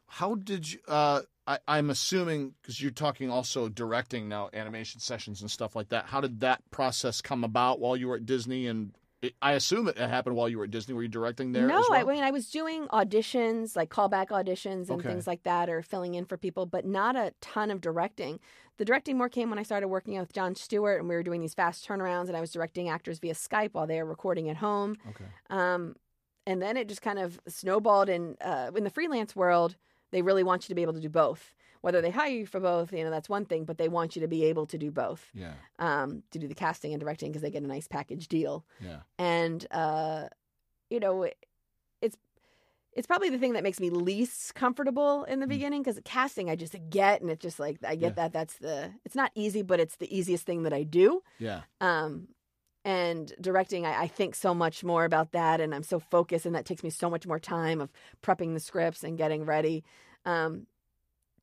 How did you? Uh, I, I'm assuming because you're talking also directing now, animation sessions and stuff like that. How did that process come about while you were at Disney? And I assume it happened while you were at Disney. Were you directing there? no, well? I mean I was doing auditions, like callback auditions and Okay. things like that, or filling in for people, but not a ton of directing. The directing more came when I started working with Jon Stewart, and we were doing these fast turnarounds, and I was directing actors via Skype while they were recording at home. Okay. Um, and then it just kind of snowballed. And uh, in the freelance world, they really want you to be able to do both. Whether they hire you for both, you know, that's one thing, but they want you to be able to do both Yeah. um, to do the casting and directing because they get a nice package deal Yeah. and uh, you know it's it's probably the thing that makes me least comfortable in the Mm. beginning because casting I just get and it's just like I get Yeah. that that's the it's not easy but it's the easiest thing that I do Yeah. um and directing I, I think so much more about that and I'm so focused and that takes me so much more time of prepping the scripts and getting ready um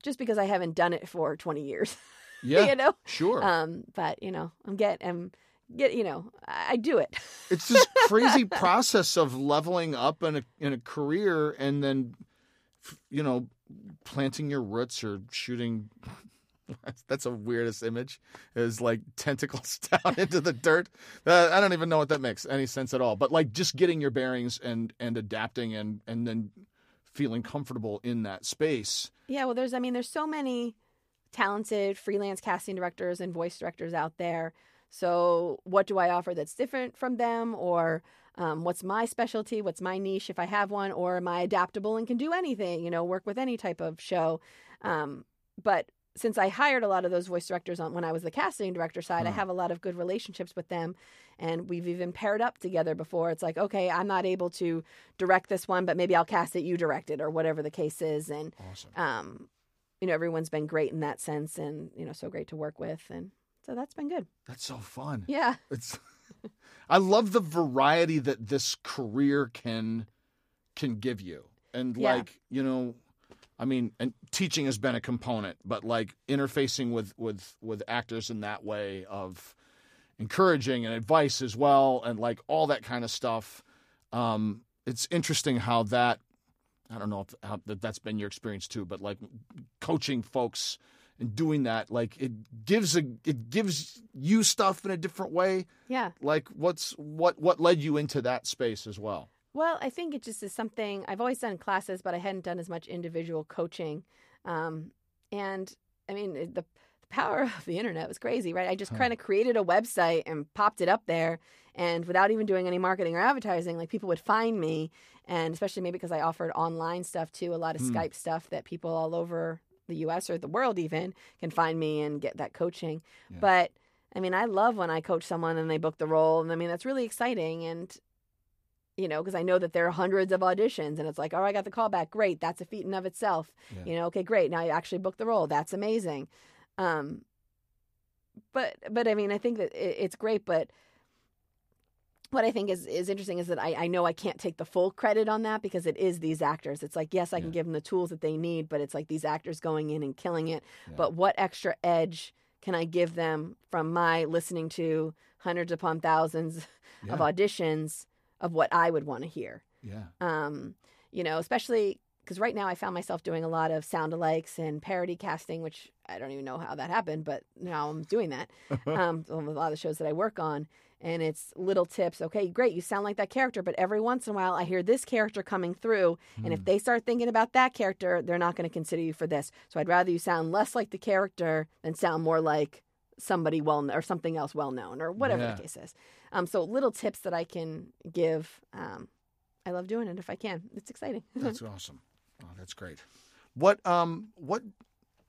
just because I haven't done it for 20 years *laughs* Yeah. you know Sure. um but you know I'm get I'm get you know I, I do it *laughs* it's this crazy process of leveling up in a in a career and then you know planting your roots or shooting *laughs* that's a weirdest image is like tentacles down into the dirt uh, i don't even know what that makes any sense at all but like just getting your bearings and and adapting and and then feeling comfortable in that space Yeah, well, there's, I mean, there's so many talented freelance casting directors and voice directors out there. So, what do I offer that's different from them? Or um, what's my specialty? What's my niche if I have one? Or am I adaptable and can do anything, you know, work with any type of show? Um, but since I hired a lot of those voice directors on when I was the casting director side, I Huh. have a lot of good relationships with them. And we've even paired up together before. It's like, okay, I'm not able to direct this one, but maybe I'll cast it, you direct it, or whatever the case is. And awesome um, you know, everyone's been great in that sense and, you know, so great to work with. And so that's been good. that's so fun Yeah. *laughs* It's I love the variety that this career can can give you. And Yeah. like, you know, I mean, and teaching has been a component, but like interfacing with with with actors in that way of encouraging and advice as well and like all that kind of stuff. Um it's interesting how that I don't know if how, that that's been your experience too, but like coaching folks and doing that like it gives a it gives you stuff in a different way Yeah. like what's what what led you into that space as well Well, I think it just is something I've always done classes, but I hadn't done as much individual coaching. Um, and I mean, the, the power *laughs* of the internet was crazy, right? I just Huh. kind of created a website and popped it up there. And without even doing any marketing or advertising, like people would find me. And especially maybe because I offered online stuff too, a lot of Hmm. Skype stuff that people all over the US or the world even can find me and get that coaching. Yeah. But I mean, I love when I coach someone and they book the role. And I mean, that's really exciting. And you know, because I know that there are hundreds of auditions, and it's like, oh, I got the call back. Great, that's a feat in of itself. Yeah. You know, okay, great. Now you actually booked the role. That's amazing. Um, but but I mean, I think that it, it's great, but what I think is, is interesting is that I, I know I can't take the full credit on that because it is these actors. It's like, yes, I can give them the tools that they need, but it's like these actors going in and killing it. Yeah. But what extra edge can I give them from my listening to hundreds upon thousands of auditions of what I would want to hear? Yeah. um, you know, especially because right now I found myself doing a lot of sound alikes and parody casting, which I don't even know how that happened, but now I'm doing that. *laughs* um, on a lot of the shows that I work on, and it's little tips. Okay, great, you sound like that character, but every once in a while I hear this character coming through, and Hmm. if they start thinking about that character, they're not going to consider you for this. So I'd rather you sound less like the character than sound more like somebody well or something else well known or whatever Yeah. the case is. Um, so little tips that I can give. Um, I love doing it if I can. It's exciting. *laughs* That's awesome. Oh, that's great. What um what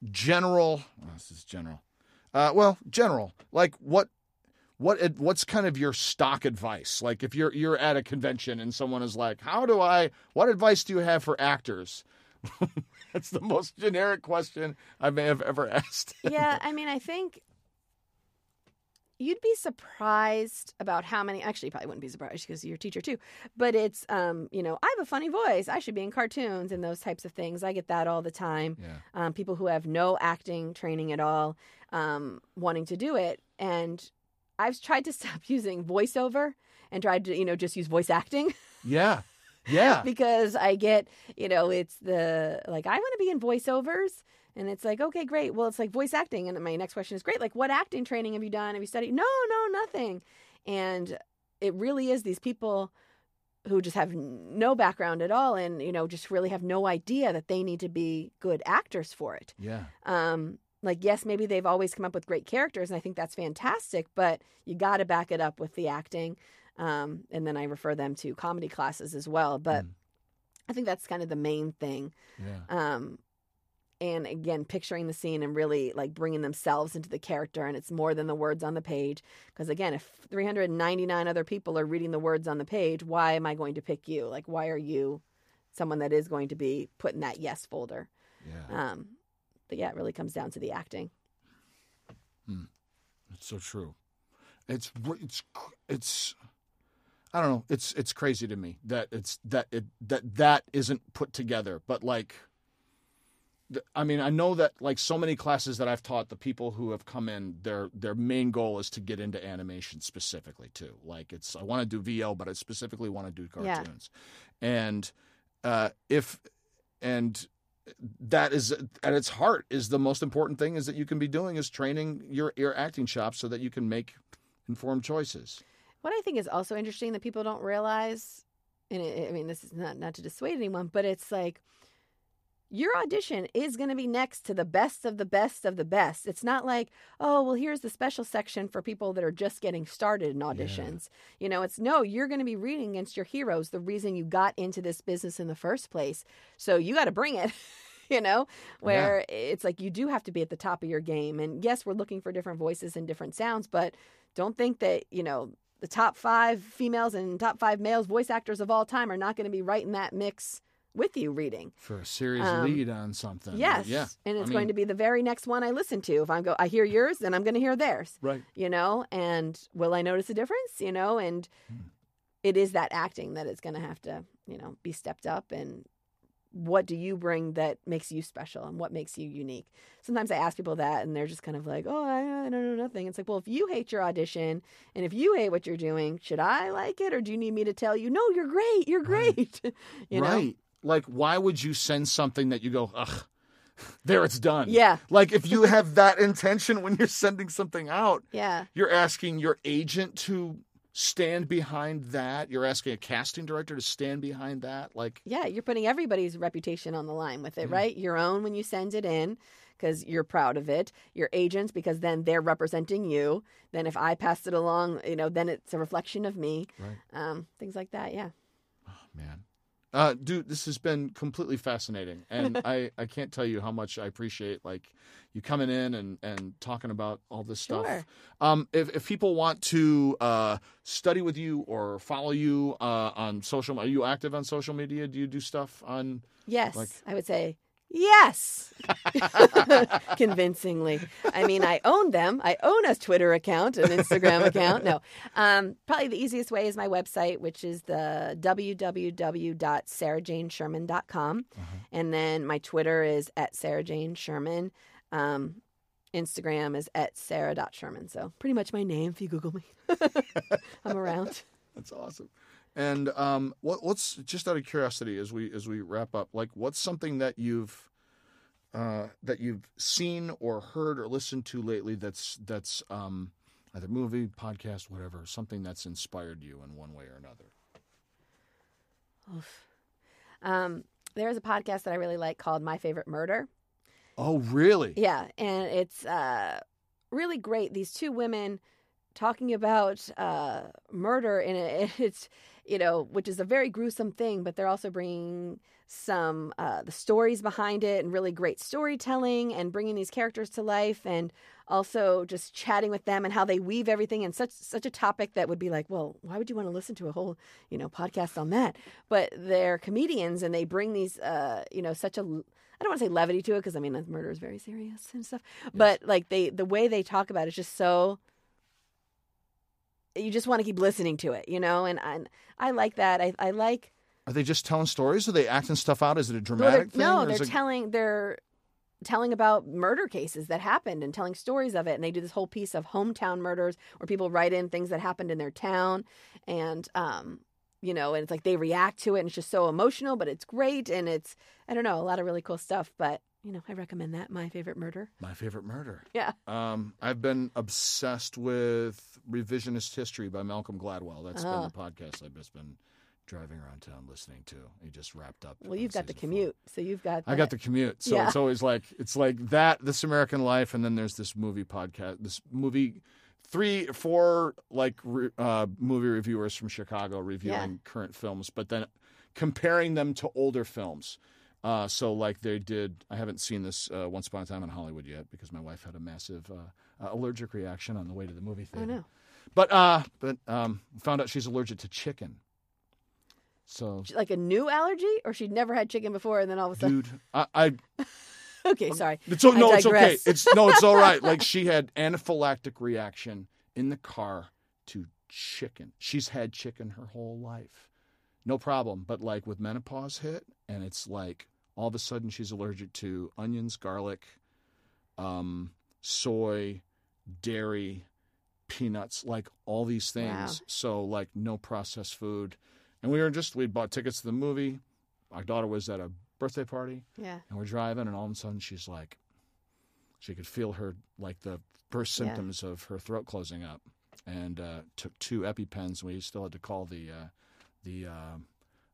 general oh, this is general. Uh well, general. Like what what what's kind of your stock advice? Like if you're you're at a convention and someone is like, "How do I what advice do you have for actors?" *laughs* That's the most generic question I may have ever *laughs* asked. yeah, I mean, I think you'd be surprised about how many. Actually, you probably wouldn't be surprised because you're a teacher too. But it's, um, you know, I have a funny voice. I should be in cartoons and those types of things. I get that all the time. Yeah. Um, people who have no acting training at all, um, wanting to do it, and I've tried to *laughs* stop using voiceover and tried to, you know, just use voice acting. Yeah. *laughs* Yeah. because I get, you know, it's the like I want to be in voiceovers. And it's like, okay, great. Well, it's like voice acting. And my next question is, great. Like, what acting training have you done? Have you studied? No, no, nothing. And it really is these people who just have no background at all and, you know, just really have no idea that they need to be good actors for it. Yeah. Um, like, yes, maybe they've always come up with great characters, and I think that's fantastic, but you got to back it up with the acting. Um, and then I refer them to comedy classes as well. But Mm. I think that's kind of the main thing. Yeah. Um, and again, picturing the scene and really like bringing themselves into the character, and it's more than the words on the page. Because again, if 399 other people are reading the words on the page, why am I going to pick you? Like, why are you someone that is going to be put in that yes folder? Yeah. Um, but yeah, it really comes down to the acting. It's so true. It's it's it's I don't know. It's it's crazy to me that it's that it that that isn't put together. But like, I mean, I know that like so many classes that I've taught, the people who have come in, their their main goal is to get into animation specifically too. Like it's I want to do VO, but I specifically want to do Yeah. cartoons, and uh, if and that is at its heart is the most important thing is that you can be doing is training your your acting chops so that you can make informed choices. What I think is also interesting that people don't realize, and it, I mean, this is not not to dissuade anyone, but it's like your audition is going to be next to the best of the best of the best. It's not like, oh, well, here's the special section for people that are just getting started in auditions. You know, it's no, you're going to be reading against your heroes, the reason you got into this business in the first place. So you got to bring it. *laughs* You know, where it's like you do have to be at the top of your game. And yes, we're looking for different voices and different sounds, but don't think that, you know, the top five females and top five males voice actors of all time are not going to be right in that mix with you reading. For a serious Um, lead on something. Yes. Yeah. And I it's mean- going to be the very next one I listen to. If I go, I hear yours, then I'm going to hear theirs, Right. you know, and will I notice a difference, you know, and Hmm. it is that acting that is going to have to, you know, be stepped up and what do you bring that makes you special and what makes you unique? Sometimes I ask people that and they're just kind of like, oh, I, I don't know nothing. It's like, well, if you hate your audition and if you hate what you're doing, should I like it or do you need me to tell you, no, you're great, you're Right. great? *laughs* you know? right. Like, why would you send something that you go, ugh, there it's done? Yeah. Like, if you *laughs* have that intention when you're sending something out, Yeah. you're asking your agent to stand behind that. You're asking a casting director to stand behind that. Like, Yeah, you're putting everybody's reputation on the line with it, right? Your own when you send it in because you're proud of it. Your agents because then they're representing you. Then if I passed it along, you know, then it's a reflection of me. right. Um, things like that. Yeah. man. Uh, dude, this has been completely fascinating, and *laughs* I, I can't tell you how much I appreciate like you coming in and, and talking about all this stuff. Sure. Um, if if people want to uh, study with you or follow you uh, on social, are you active on social media? Do you do stuff on? Yes, Like- I would say Yes. *laughs* Convincingly. I mean, I own them. I own a Twitter account, an Instagram account. No. Um, probably the easiest way is my website, which is the www.sarajanesherman.com. Uh-huh. And then my Twitter is at Sara Jane Sherman. Um, Instagram is at sara.sherman. So pretty much my name if you Google me. *laughs* I'm around. That's awesome. And um, what, what's just out of curiosity as we as we wrap up, like what's something that you've uh, that you've seen or heard or listened to lately that's that's um, either movie, podcast, whatever, something that's inspired you in one way or another. Oof. Um, there's a podcast that I really like called My Favorite Murder. Oh, really? Yeah, and it's uh, really great. These two women talking about uh, murder, and it, *laughs* it's you know, which is a very gruesome thing, but they're also bringing some uh, the stories behind it and really great storytelling and bringing these characters to life and also just chatting with them and how they weave everything in such such a topic that would be like well why would you want to listen to a whole you know podcast on that? But they're comedians and they bring these uh you know such a I don't want to say levity to it because I mean murder is very serious and stuff but like they the way they talk about it is just so you just want to keep listening to it, you know, and I, I like that. I, I like. Are they just telling stories? Are they acting stuff out? Is it a dramatic thing? no, they're it- telling they're telling about murder cases that happened and telling stories of it. And they do this whole piece of hometown murders where people write in things that happened in their town, and um, you know, and it's like they react to it, and it's just so emotional, but it's great, and it's I don't know, a lot of really cool stuff. But you know, I recommend that. My favorite murder. My favorite murder. Yeah. Um, I've been obsessed with Revisionist History by Malcolm Gladwell. That's been Oh. the podcast I've just been driving around town listening to. He just wrapped up. Well, you've got the season four. commute, so you've got. I got the commute, so Yeah. it's always like it's like that. This American Life, and then there's this movie podcast. This movie, three, four like re, uh, movie reviewers from Chicago reviewing current films, but then comparing them to older films. Uh, so like they did. I haven't seen this uh, Once Upon a Time in Hollywood yet because my wife had a massive uh, uh, allergic reaction on the way to the movie Oh theater. no, But uh, but um, found out she's allergic to chicken. So, like a new allergy, or she'd never had chicken before, and then all of a sudden, dude, I, I *laughs* okay, sorry. It's o- I no, it's okay. It's no, it's all right. Like *laughs* she had anaphylactic reaction in the car to chicken. She's had chicken her whole life, no problem. But like with menopause hit, and it's like all of a sudden she's allergic to onions, garlic, um, soy, dairy, peanuts, like all these things. Wow. So like no processed food. And we were just we bought tickets to the movie. My daughter was at a birthday party Yeah. and we're driving and all of a sudden she's like she could feel her like the first Yeah. symptoms of her throat closing up and uh, took two epipens we still had to call the uh, the uh,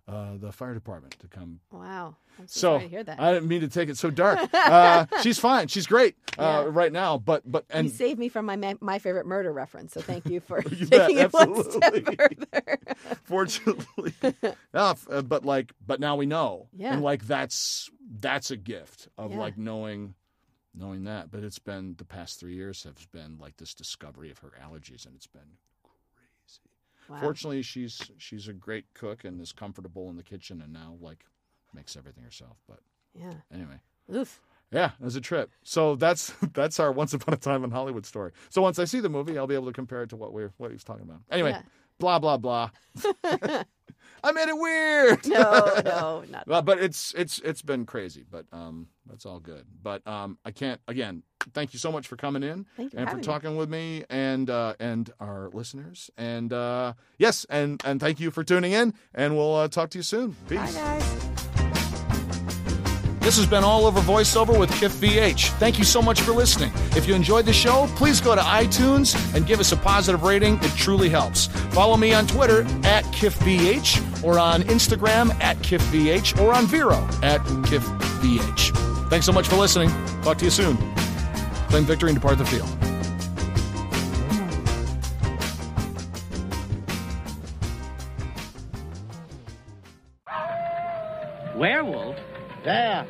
uh, the fire department to come Wow. I'm so, so sorry to hear that. i didn't mean to take it so dark *laughs* uh, she's fine she's great uh, Yeah. right now but but you and saved me from my ma- my favorite murder reference, so thank you for *laughs* You bet, taking it one step *laughs* further. fortunately uh, but like but now we know Yeah. and like that's that's a gift of Yeah. like knowing knowing that but it's been the past three years have been like this discovery of her allergies and it's been Wow. fortunately she's she's a great cook and is comfortable in the kitchen and now like makes everything herself but Yeah. anyway Oof. yeah, it was a trip. So that's *laughs* that's our once upon a time in Hollywood story. So once I see the movie, I'll be able to compare it to what we are what he was talking about. Anyway, Yeah. blah blah blah. *laughs* I made it weird. No, no, *laughs* not. Well, but it's it's it's been crazy, but um, that's all good. But um, I can't again. Thank you so much for coming in Thank you for and for having me. talking with me and uh, and our listeners. And uh, yes, and and thank you for tuning in. And we'll uh, talk to you soon. Peace. Bye, guys. This has been All Over Voiceover with Kiff VH. Thank you so much for listening. If you enjoyed the show, please go to iTunes and give us a positive rating. It truly helps. Follow me on Twitter at KiffVH or on Instagram at KiffVH or on Vero at KiffVH. Thanks so much for listening. Talk to you soon. Claim victory and depart the field. Werewolf? There.